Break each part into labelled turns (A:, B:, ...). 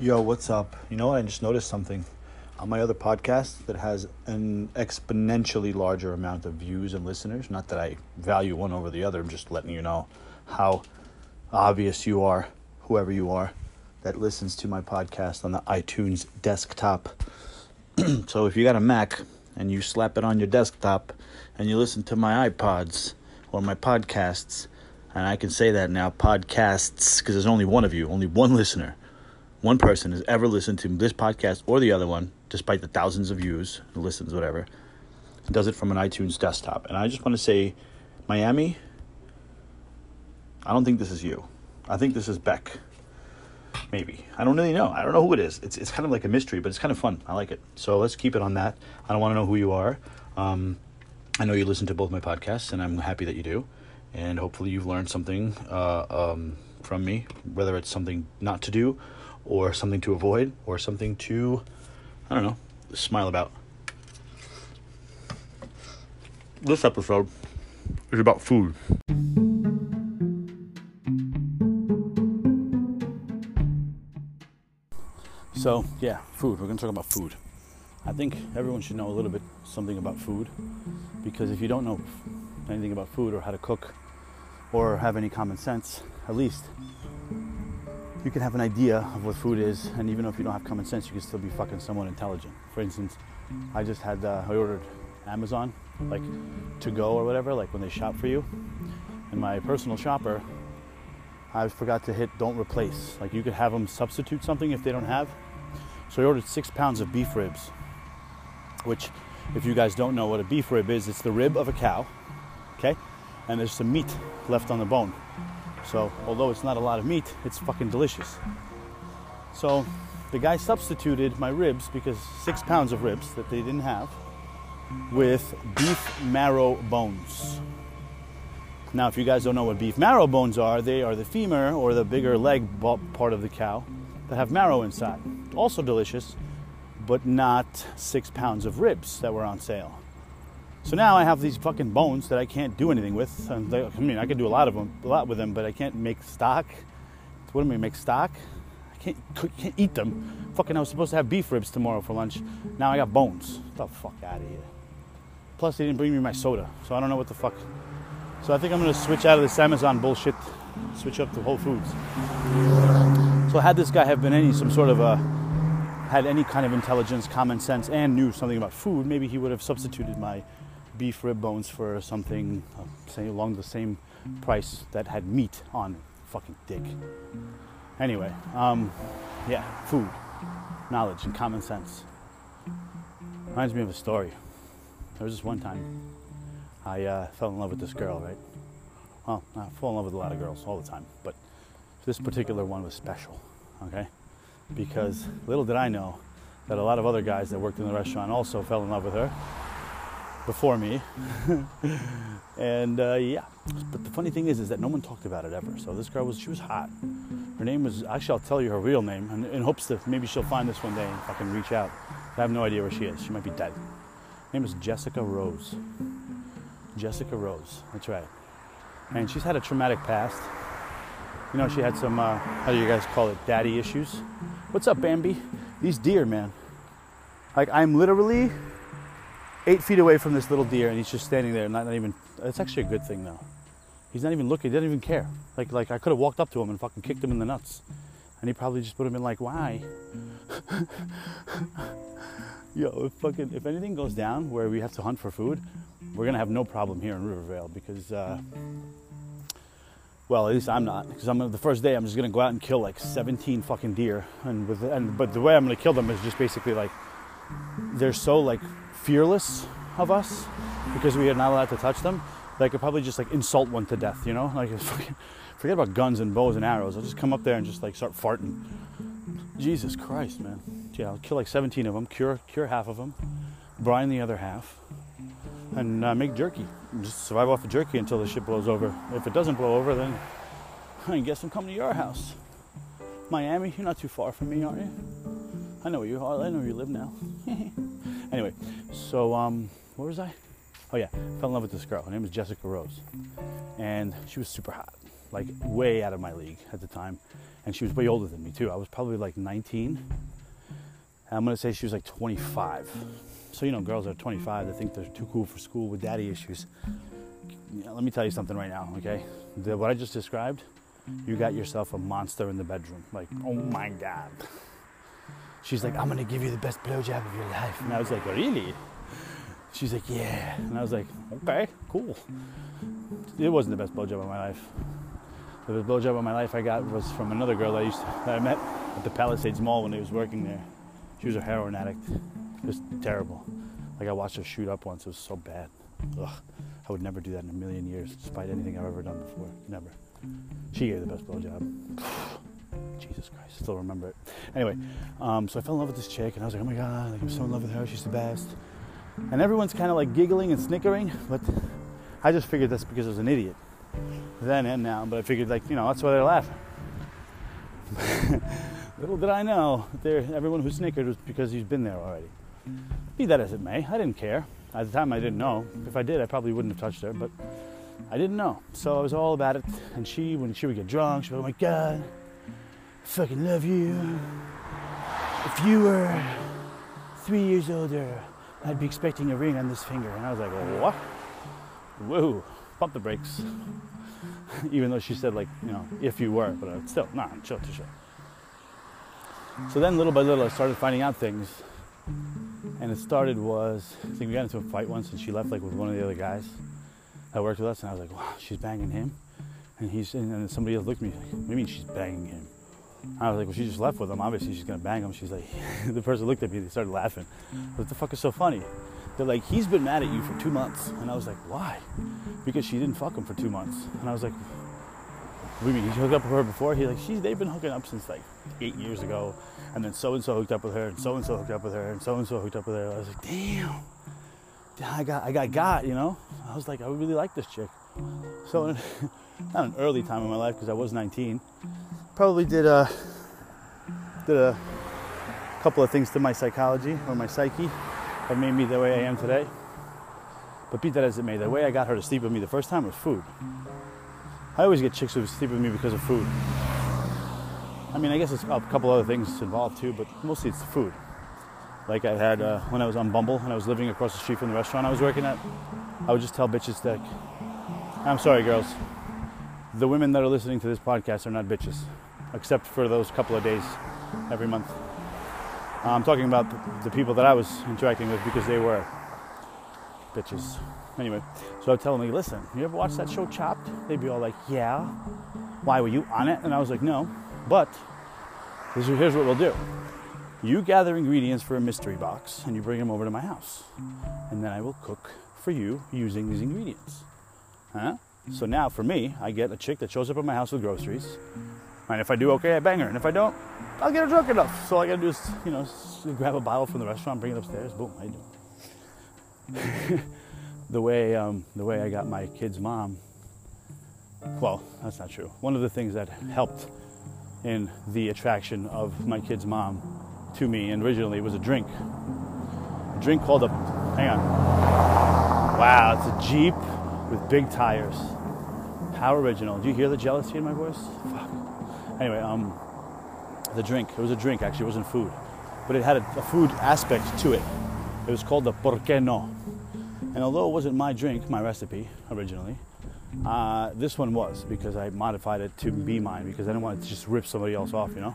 A: Yo, what's up? You know? I just noticed something on my other podcast that has an exponentially larger amount of views and listeners. Not that I value one over the other, I'm just letting you know how obvious you are, whoever you are, that listens to my podcast on the iTunes desktop. so if you got a Mac and you slap it on your desktop and you listen to my iPods or my podcasts, and I can say that now podcasts because there's only one of you, only one listener one person has ever listened to this podcast or the other one, despite the thousands of views, listens, whatever, does it from an iTunes desktop. And I just want to say, Miami, I don't think this is you. I think this is Beck. Maybe. I don't really know. I don't know who it is. It's, it's kind of like a mystery, but it's kind of fun. I like it. So let's keep it on that. I don't want to know who you are. Um, I know you listen to both my podcasts, and I'm happy that you do. And hopefully, you've learned something uh, um, from me, whether it's something not to do or something to avoid or something to, I don't know, smile about. This episode is about food. So, yeah, food. We're going to talk about food. I think everyone should know a little bit something about food because if you don't know anything about food or how to cook or have any common sense, at least you can have an idea of what food is, and even if you don't have common sense, you can still be fucking somewhat intelligent. For instance, I just had uh, I ordered Amazon, like to go or whatever, like when they shop for you. And my personal shopper, I forgot to hit don't replace. Like you could have them substitute something if they don't have. So I ordered six pounds of beef ribs, which, if you guys don't know what a beef rib is, it's the rib of a cow, okay? And there's some meat left on the bone. So, although it's not a lot of meat, it's fucking delicious. So, the guy substituted my ribs because six pounds of ribs that they didn't have with beef marrow bones. Now, if you guys don't know what beef marrow bones are, they are the femur or the bigger leg part of the cow that have marrow inside. Also delicious, but not six pounds of ribs that were on sale. So now I have these fucking bones that I can't do anything with. They, I mean, I can do a lot of them, a lot with them, but I can't make stock. What do I make stock? I can't, can't eat them. Fucking, I was supposed to have beef ribs tomorrow for lunch. Now I got bones. Get the fuck out of here. Plus, they didn't bring me my soda, so I don't know what the fuck. So I think I'm gonna switch out of this Amazon bullshit, switch up to Whole Foods. So had this guy have been any some sort of a had any kind of intelligence, common sense, and knew something about food, maybe he would have substituted my beef rib bones for something uh, say along the same price that had meat on fucking dick. Anyway, um, yeah, food, knowledge, and common sense. Reminds me of a story. There was this one time I uh, fell in love with this girl, right? Well, I fall in love with a lot of girls all the time, but this particular one was special, okay? Because little did I know that a lot of other guys that worked in the restaurant also fell in love with her before me. and uh, yeah, but the funny thing is, is that no one talked about it ever. So this girl was, she was hot. Her name was, actually, I'll tell you her real name in, in hopes that maybe she'll find this one day if I can reach out. I have no idea where she is. She might be dead. Her name is Jessica Rose. Jessica Rose, that's right. And she's had a traumatic past. You know, she had some, uh, how do you guys call it, daddy issues. What's up, Bambi? These deer, man. Like, I'm literally eight feet away from this little deer, and he's just standing there, not, not even. It's actually a good thing though. He's not even looking. He doesn't even care. Like like I could have walked up to him and fucking kicked him in the nuts, and he probably just would have been like, "Why?" Yo, if fucking if anything goes down where we have to hunt for food, we're gonna have no problem here in Rivervale because. Uh, well, at least I'm not, because I'm the first day I'm just gonna go out and kill like 17 fucking deer, and with and but the way I'm gonna kill them is just basically like they're so like fearless of us because we are not allowed to touch them, they could probably just like insult one to death, you know? Like, forget about guns and bows and arrows. I'll just come up there and just like start farting. Jesus Christ, man. Yeah, I'll kill like 17 of them, cure, cure half of them, brine the other half, and uh, make jerky. Just survive off the jerky until the shit blows over. If it doesn't blow over, then I guess I'm coming to your house. Miami, you're not too far from me, are you? I know where you are. I know where you live now. Anyway, so um, where was I? Oh yeah, fell in love with this girl. Her name was Jessica Rose, and she was super hot. like way out of my league at the time. And she was way older than me too. I was probably like 19. I'm gonna say she was like 25. So you know, girls are 25. They think they're too cool for school with daddy issues. Yeah, let me tell you something right now, okay? The, what I just described, you got yourself a monster in the bedroom. Like, oh my god. She's like, I'm gonna give you the best blowjob of your life. And I was like, really? She's like, yeah. And I was like, okay, cool. It wasn't the best blowjob of my life. The best blowjob of my life I got was from another girl I used to, that I met at the Palisades Mall when I was working there. She was a heroin addict. It was terrible. Like I watched her shoot up once. It was so bad. Ugh. I would never do that in a million years, despite anything I've ever done before. Never. She gave the best blowjob. Jesus Christ, still remember it. Anyway, um, so I fell in love with this chick, and I was like, oh my god, like, I'm so in love with her. She's the best. And everyone's kind of like giggling and snickering, but I just figured that's because I was an idiot then and now. But I figured, like, you know, that's why they're laughing. Little did I know, everyone who snickered was because he's been there already. Be that as it may, I didn't care. At the time, I didn't know. If I did, I probably wouldn't have touched her, but I didn't know. So I was all about it. And she, when she would get drunk, she'd be, like, oh my God, I fucking love you. If you were three years older, I'd be expecting a ring on this finger. And I was like, what? Whoa, pump the brakes. Even though she said, like, you know, if you were, but uh, still, nah, chill, chill, chill. So then little by little, I started finding out things and it started was, I think we got into a fight once and she left like with one of the other guys that worked with us. And I was like, wow, she's banging him. And he's, and then somebody else looked at me like, what do you mean she's banging him? I was like, well, she just left with him. Obviously, she's gonna bang him. She's like, the person looked at me. They started laughing. What the fuck is so funny? They're like, he's been mad at you for two months. And I was like, why? Because she didn't fuck him for two months. And I was like, what do you mean? He hooked up with her before? He's like, she's, they've been hooking up since like eight years ago and then so and so hooked up with her, and so and so hooked up with her, and so and so hooked up with her. I was like, damn, I got, I got, got, you know. I was like, I really like this chick. So, not an early time in my life because I was 19. Probably did a, did a couple of things to my psychology or my psyche that made me the way I am today. But be that as it may, the way I got her to sleep with me the first time was food. I always get chicks who sleep with me because of food. I mean, I guess it's a couple other things involved too, but mostly it's the food. Like I had uh, when I was on Bumble and I was living across the street from the restaurant I was working at, I would just tell bitches that, I'm sorry, girls, the women that are listening to this podcast are not bitches, except for those couple of days every month. I'm talking about the, people that I was interacting with because they were bitches. Anyway, so I would tell them, like, listen, you ever watch that show Chopped? They'd be all like, yeah. Why were you on it? And I was like, no. But here's what we'll do. You gather ingredients for a mystery box and you bring them over to my house. And then I will cook for you using these ingredients. Huh? So now for me, I get a chick that shows up at my house with groceries. And if I do okay, I bang her. And if I don't, I'll get her drunk enough. So all I gotta do is, you know, grab a bottle from the restaurant, bring it upstairs, boom, I do. the way um, the way I got my kid's mom. Well, that's not true. One of the things that helped in the attraction of my kid's mom to me. And originally was a drink. A drink called a, hang on. Wow, it's a Jeep with big tires. How original. Do you hear the jealousy in my voice? Fuck. Anyway, um, the drink, it was a drink actually, it wasn't food. But it had a, a food aspect to it. It was called the Porqué No. And although it wasn't my drink, my recipe originally, uh, this one was because I modified it to be mine because I didn't want to just rip somebody else off, you know.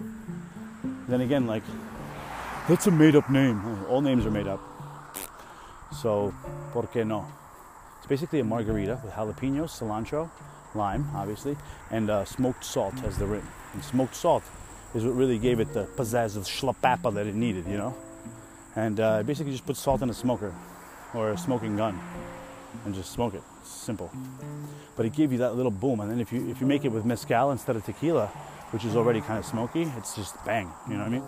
A: Then again, like that's a made-up name. All names are made up. So, por qué no? It's basically a margarita with jalapenos, cilantro, lime, obviously, and uh, smoked salt as the rim. And smoked salt is what really gave it the pizzazz of schlapapa that it needed, you know. And uh, basically just put salt in a smoker or a smoking gun and just smoke it. It's simple. But it gives you that little boom. And then if you if you make it with mezcal instead of tequila, which is already kind of smoky, it's just bang. You know what I mean?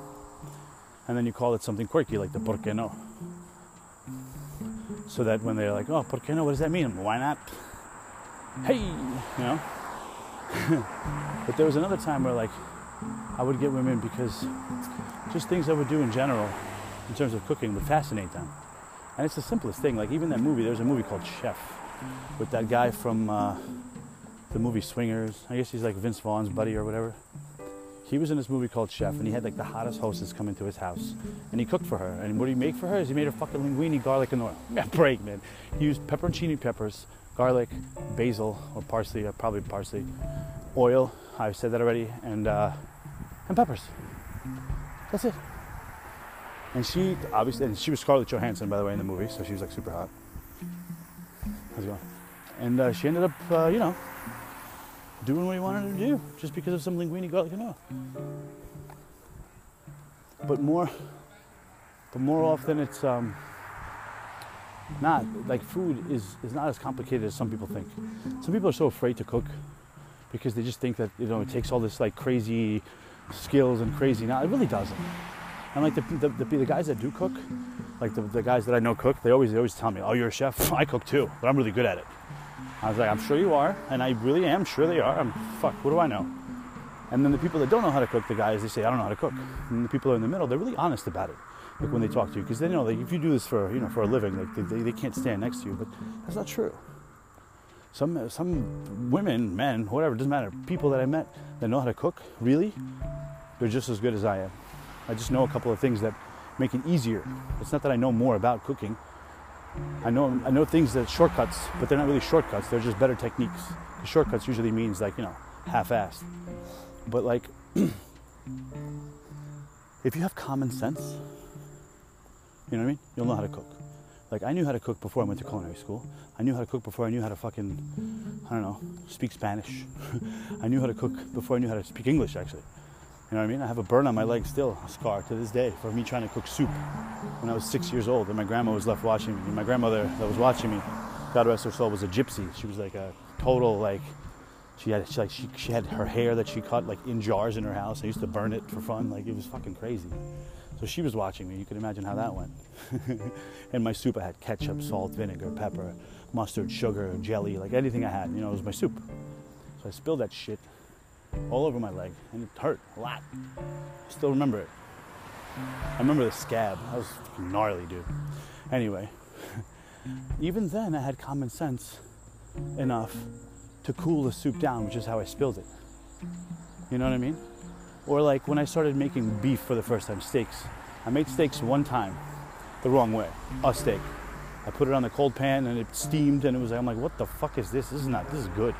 A: And then you call it something quirky like the por qué no. So that when they're like, oh, por qué no? What does that mean? Why not? Hey, you know. but there was another time where like I would get women because just things I would do in general in terms of cooking would fascinate them. And it's the simplest thing. Like even that movie, there's a movie called Chef with that guy from uh, the movie Swingers. I guess he's like Vince Vaughn's buddy or whatever. He was in this movie called Chef, and he had like the hottest hostess come into his house, and he cooked for her. And what did he make for her? Is he made her fucking linguine, garlic, and oil. Yeah, break, man. He used pepperoncini peppers, garlic, basil or parsley, uh, probably parsley, oil, I've said that already, and uh, and peppers. That's it. And she obviously, and she was Scarlett Johansson, by the way, in the movie, so she was like super hot. How's it going? And uh, she ended up, uh, you know, doing what he wanted to do just because of some linguine garlic and oil. But more, but more often it's um, not like food is is not as complicated as some people think. Some people are so afraid to cook because they just think that you know it takes all this like crazy skills and crazy. Now it really doesn't. And like the the, the, the guys that do cook, like the, the guys that I know cook, they always they always tell me, "Oh, you're a chef. I cook too, but I'm really good at it." I was like, I'm sure you are, and I really am sure they are. I'm fuck, what do I know? And then the people that don't know how to cook, the guys, they say, I don't know how to cook. And the people in the middle, they're really honest about it. Like when they talk to you, because they know like if you do this for you know for a living, like they, they can't stand next to you. But that's not true. Some some women, men, whatever, doesn't matter. People that I met that know how to cook, really, they're just as good as I am. I just know a couple of things that make it easier. It's not that I know more about cooking. I know I know things that shortcuts, but they're not really shortcuts. They're just better techniques. The shortcuts usually means like you know half-assed. But like, if you have common sense, you know what I mean. You'll know how to mm-hmm. cook. Like I knew how to cook before I went to culinary school. I knew how to cook before I knew how to fucking I don't know speak Spanish. I knew how to cook before I knew how to speak English actually. You know what I mean? I have a burn on my leg still, a scar to this day, for me trying to cook soup when I was six years old, and my grandma was left watching me. And my grandmother that was watching me, God rest her soul, was a gypsy. She was like a total like. She had she, like she, she had her hair that she cut like in jars in her house. I used to burn it for fun. Like it was fucking crazy. So she was watching me. You can imagine how that went. and my soup, I had ketchup, salt, vinegar, pepper, mustard, sugar, jelly, like anything I had. You know, it was my soup. So I spilled that shit all over my leg, and it hurt a lot. I still remember it. I remember the scab. That was gnarly, dude. Anyway, even then, I had common sense enough to cool the soup down, which is how I spilled it. You know what I mean? Or like when I started making beef for the first time, steaks. I made steaks one time, the wrong way, a steak. I put it on the cold pan and it steamed, and it was. Like, I'm like, what the fuck is this? This is not. This is good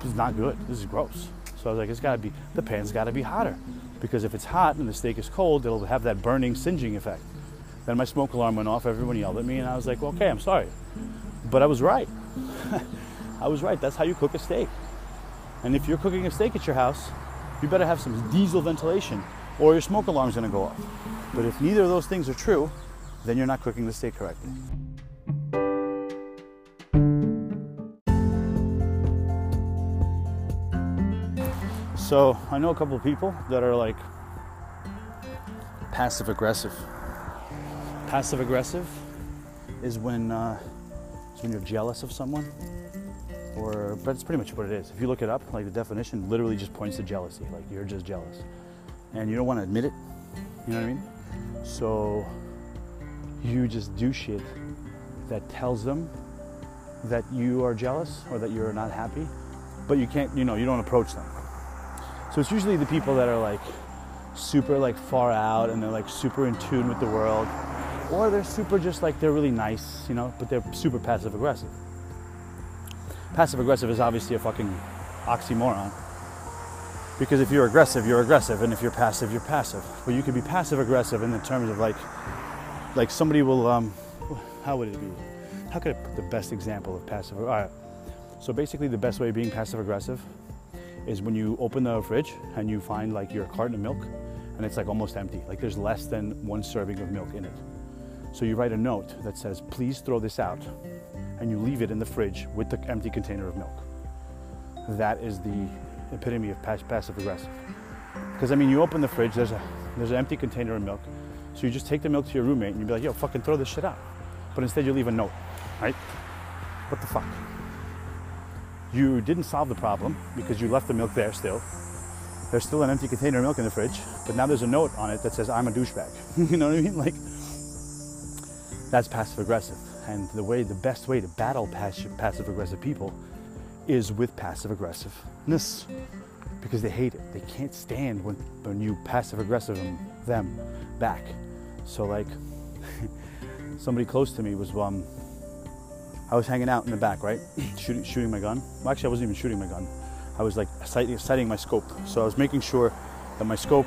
A: this is not good. This is gross. So I was like, it's got to be, the pan's got to be hotter. Because if it's hot and the steak is cold, it'll have that burning, singeing effect. Then my smoke alarm went off. Everyone yelled at me, and I was like, okay, I'm sorry. But I was right. I was right. That's how you cook a steak. And if you're cooking a steak at your house, you better have some diesel ventilation, or your smoke alarm's gonna go off. But if neither of those things are true, then you're not cooking the steak correctly. So I know a couple of people that are like passive aggressive. Passive aggressive is when uh, is when you're jealous of someone, or but it's pretty much what it is. If you look it up, like the definition literally just points to jealousy. Like you're just jealous, and you don't want to admit it. You know what I mean? So you just do shit that tells them that you are jealous or that you're not happy, but you can't. You know, you don't approach them so it's usually the people that are like super like far out and they're like super in tune with the world, or they're super just like they're really nice, you know, but they're super passive aggressive. Passive aggressive is obviously a fucking oxymoron. Because if you're aggressive, you're aggressive, and if you're passive, you're passive. But you can be passive aggressive in the terms of like, like somebody will, um, how would it be? How could I put the best example of passive? All right. So basically, the best way of being passive aggressive is when you open the fridge and you find like your carton of milk and it's like almost empty. Like there's less than one serving of milk in it. So you write a note that says, please throw this out. And you leave it in the fridge with the empty container of milk. That is the epitome of passive aggressive. Because I mean, you open the fridge, there's, a, there's an empty container of milk. So you just take the milk to your roommate and you be like, yo, fucking throw this shit out. But instead you leave a note, right? What the fuck? You didn't solve the problem because you left the milk there still. There's still an empty container of milk in the fridge, but now there's a note on it that says, I'm a douchebag. you know what I mean? Like, that's passive aggressive. And the way, the best way to battle passive aggressive people is with passive aggressiveness because they hate it. They can't stand when, when you passive aggressive them back. So like somebody close to me was um I was hanging out in the back, right? shooting shooting my gun. Well, actually I wasn't even shooting my gun. I was like sighting, my scope. So I was making sure that my scope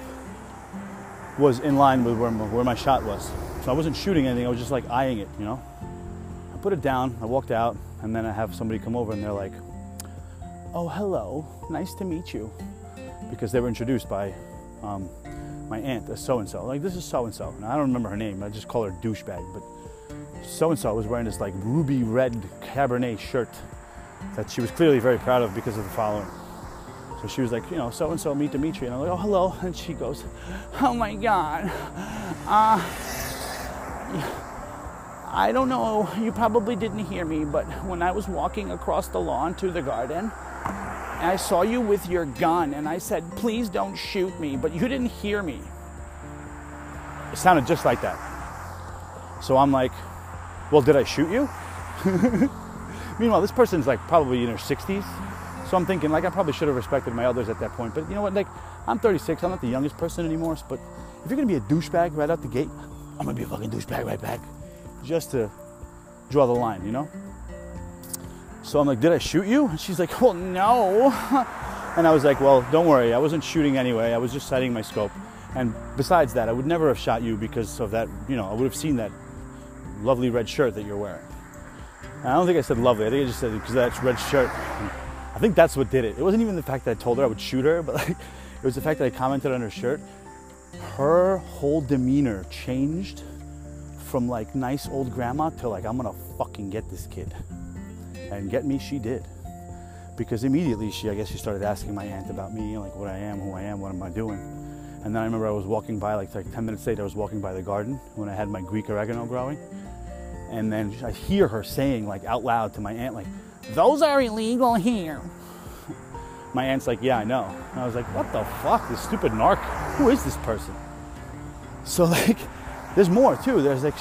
A: was in line with where my, where my shot was. So I wasn't shooting anything, I was just like eyeing it, you know? Put it down, I walked out, and then I have somebody come over and they're like, Oh, hello, nice to meet you. Because they were introduced by um, my aunt so and so. Like, this is so and so. And I don't remember her name, I just call her douchebag. But so and so was wearing this like ruby red Cabernet shirt that she was clearly very proud of because of the following. So she was like, you know, so and so meet Dimitri. And I'm like, oh, hello. And she goes, oh my God. Uh, I don't know, you probably didn't hear me, but when I was walking across the lawn to the garden, I saw you with your gun and I said, please don't shoot me, but you didn't hear me. It sounded just like that. So I'm like, well, did I shoot you? Meanwhile, this person's like probably in her 60s. So I'm thinking, like, I probably should have respected my elders at that point. But you know what? Like, I'm 36. I'm not the youngest person anymore. But if you're gonna be a douchebag right out the gate, I'm gonna be a fucking douchebag right back just to draw the line, you know? So I'm like, did I shoot you? And she's like, well, no. And I was like, well, don't worry. I wasn't shooting anyway. I was just sighting my scope. And besides that, I would never have shot you because of that, you know, I would have seen that lovely red shirt that you're wearing. And I don't think I said lovely. I think I just said because that's red shirt. And I think that's what did it. It wasn't even the fact that I told her I would shoot her, but like, it was the fact that I commented on her shirt. Her whole demeanor changed from like nice old grandma to like I'm gonna fucking get this kid. And get me she did. Because immediately she I guess she started asking my aunt about me, like what I am, who I am, what am I doing. And then I remember I was walking by like like 10 minutes later I was walking by the garden when I had my Greek oregano growing. And then I hear her saying like out loud to my aunt like those are illegal here. My aunt's like, yeah, I know. And I was like, what the fuck? This stupid narc. Who is this person? So like there's more too. There's like,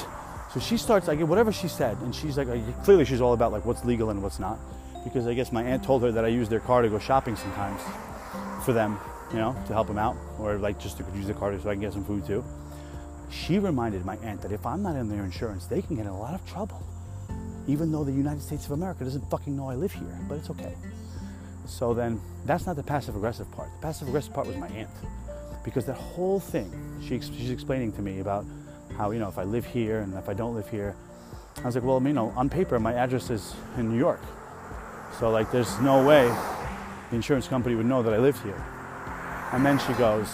A: so she starts like whatever she said, and she's like, clearly she's all about like what's legal and what's not, because I guess my aunt told her that I use their car to go shopping sometimes for them, you know, to help them out, or like just to use the car so I can get some food too. She reminded my aunt that if I'm not in their insurance, they can get in a lot of trouble, even though the United States of America doesn't fucking know I live here, but it's okay. So then, that's not the passive aggressive part. The passive aggressive part was my aunt, because that whole thing she, she's explaining to me about how, you know, if I live here and if I don't live here, I was like, well, you know, on paper, my address is in New York. So, like, there's no way the insurance company would know that I lived here. And then she goes,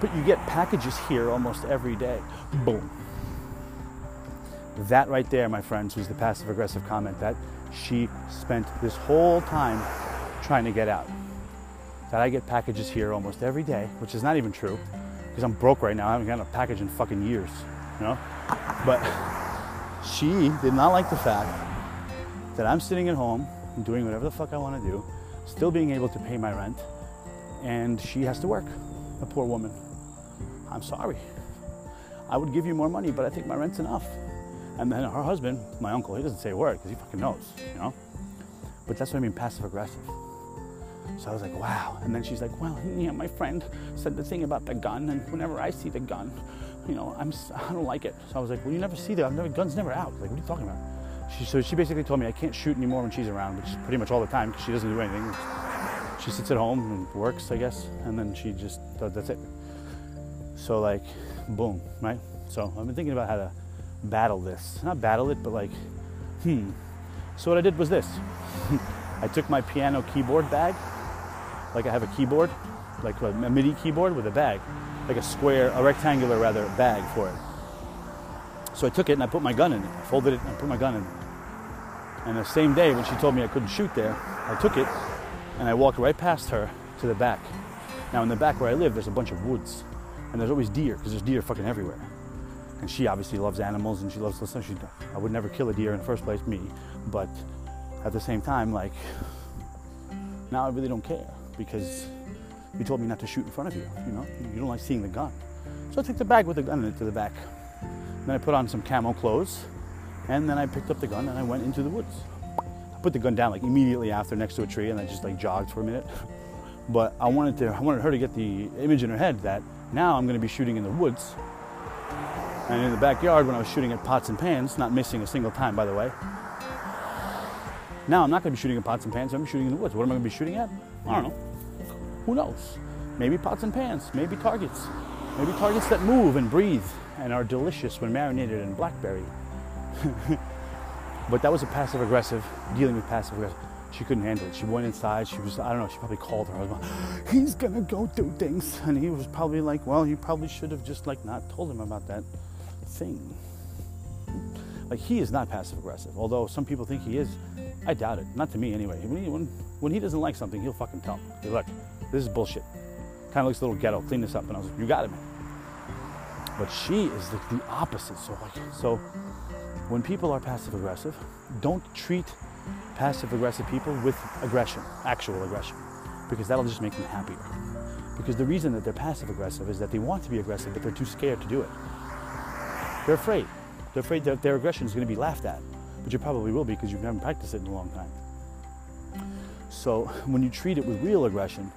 A: but you get packages here almost every day. Boom. That right there, my friends, was the passive aggressive comment that she spent this whole time trying to get out. That I get packages here almost every day, which is not even true because I'm broke right now. I haven't gotten a package in fucking years you know? But she did not like the fact that I'm sitting at home doing whatever the fuck I want to do, still being able to pay my rent, and she has to work. A poor woman. I'm sorry. I would give you more money, but I think my rent's enough. And then her husband, my uncle, he doesn't say a word because he fucking knows, you know? But that's what I mean passive aggressive. So I was like, wow. And then she's like, well, yeah, my friend said the thing about the gun, and whenever I see the gun, you know, I'm, I don't like it. So I was like, well, you never see that. I've Never, gun's never out. Like, what are you talking about? She, so she basically told me I can't shoot anymore when she's around, which is pretty much all the time because she doesn't do anything. She sits at home and works, I guess, and then she just that's it. So like, boom, right? So I've been thinking about how to battle this. Not battle it, but like, hmm. So what I did was this. I took my piano keyboard bag, like I have a keyboard, like a MIDI keyboard with a bag like a square, a rectangular rather, bag for it. So I took it and I put my gun in it. I folded it and I put my gun in it. And the same day when she told me I couldn't shoot there, I took it and I walked right past her to the back. Now in the back where I live, there's a bunch of woods, and there's always deer because there's deer fucking everywhere. And she obviously loves animals and she loves listen. She, I would never kill a deer in the first place, me, but at the same time, like now I really don't care because you told me not to shoot in front of you. You know, you don't like seeing the gun. So I took the bag with the gun in it to the back. Then I put on some camo clothes, and then I picked up the gun and I went into the woods. I put the gun down like immediately after next to a tree and I just like jogged for a minute. But I wanted to I wanted her to get the image in her head that now I'm gonna be shooting in the woods. And in the backyard when I was shooting at pots and pans, not missing a single time by the way. Now I'm not gonna be shooting at pots and pans, I'm shooting in the woods. What am I gonna be shooting at? I don't know. Who knows? Maybe pots and pans, maybe targets. Maybe targets that move and breathe and are delicious when marinated in blackberry. but that was a passive aggressive, dealing with passive aggressive. She couldn't handle it. She went inside. She was, I don't know, she probably called her husband, he's gonna go do things. And he was probably like, well, you probably should have just like not told him about that thing. Like he is not passive aggressive, although some people think he is. I doubt it. Not to me anyway. When he, when, when he doesn't like something, he'll fucking tell me. He's like, this is bullshit. Kind of looks a little ghetto. Clean this up. And I was like, you got it, man. But she is the, the opposite. So like, so when people are passive aggressive, don't treat passive aggressive people with aggression, actual aggression, because that'll just make them happier. Because the reason that they're passive aggressive is that they want to be aggressive, but they're too scared to do it. They're afraid. They're afraid that their aggression is going to be laughed at, but you probably will be because you haven't practiced it in a long time. So when you treat it with real aggression,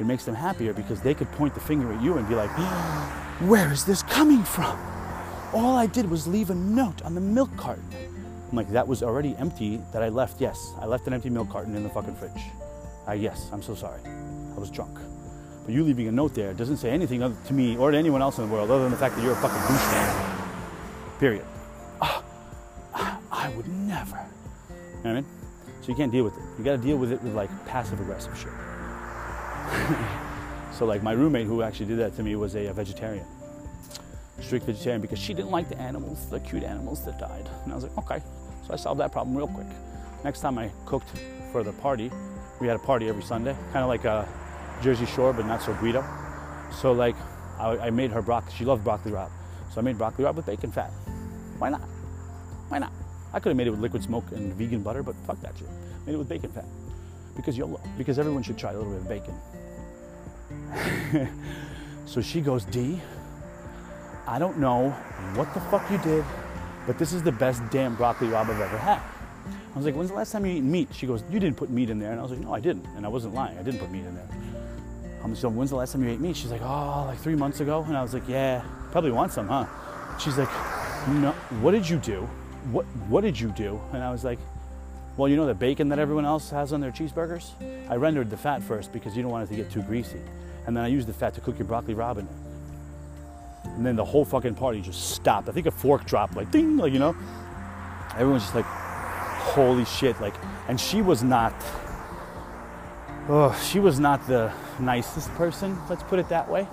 A: it makes them happier because they could point the finger at you and be like, Where is this coming from? All I did was leave a note on the milk carton. I'm like, That was already empty that I left. Yes, I left an empty milk carton in the fucking fridge. Yes, I'm so sorry. I was drunk. But you leaving a note there doesn't say anything to me or to anyone else in the world other than the fact that you're a fucking douchebag. Period. Oh, I would never. You know what I mean? So you can't deal with it. You got to deal with it with like passive aggressive shit. so like my roommate who actually did that to me was a, a, vegetarian, strict vegetarian because she didn't like the animals, the cute animals that died. And I was like, okay. So I solved that problem real quick. Next time I cooked for the party, we had a party every Sunday, kind of like a Jersey Shore, but not so Guido. So like I, I made her broccoli. She loved broccoli rabe, so I made broccoli rabe with bacon fat. Why not? Why not? I could have made it with liquid smoke and vegan butter, but fuck that shit. Made it with bacon fat. Because YOLO. Because everyone should try a little bit of bacon. so she goes, D, I don't know what the fuck you did, but this is the best damn broccoli rabe I've ever had. I was like, when's the last time you eaten meat? She goes, you didn't put meat in there. And I was like, no, I didn't. And I wasn't lying. I didn't put meat in there. Um, so when's the last time you ate meat? She's like, oh, like three months ago. And I was like, yeah, probably want some, huh? She's like, no, what did you do? What, what did you do? And I was like, well, you know the bacon that everyone else has on their cheeseburgers? I rendered the fat first because you don't want it to get too greasy. And then I used the fat to cook your broccoli rabe. And then the whole fucking party just stopped. I think a fork dropped, like ding, like, you know? Everyone's just like, holy shit. Like, and she was not, oh, she was not the nicest person, let's put it that way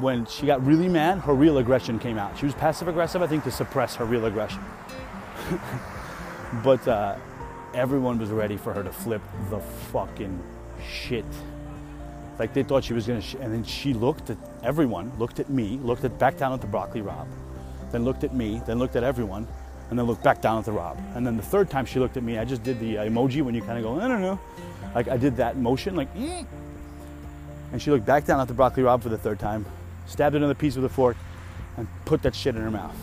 A: when she got really mad, her real aggression came out. She was passive aggressive, I think, to suppress her real aggression. but uh, everyone was ready for her to flip the fucking shit. Like they thought she was gonna, sh- and then she looked at everyone, looked at me, looked at back down at the broccoli rabe, then looked at me, then looked at everyone, and then looked back down at the rabe. And then the third time she looked at me, I just did the uh, emoji when you kind of go, I don't know, like I did that motion, like, and she looked back down at the broccoli rabe for the third time, stabbed another piece with a fork, and put that shit in her mouth.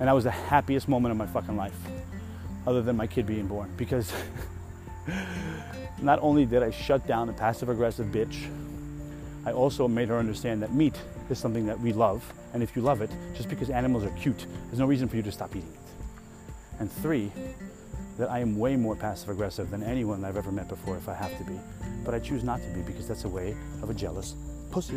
A: And that was the happiest moment of my fucking life, other than my kid being born. Because not only did I shut down a passive aggressive bitch, I also made her understand that meat is something that we love. And if you love it, just because animals are cute, there's no reason for you to stop eating it. And three, that I am way more passive aggressive than anyone I've ever met before if I have to be. But I choose not to be because that's a way of a jealous pussy.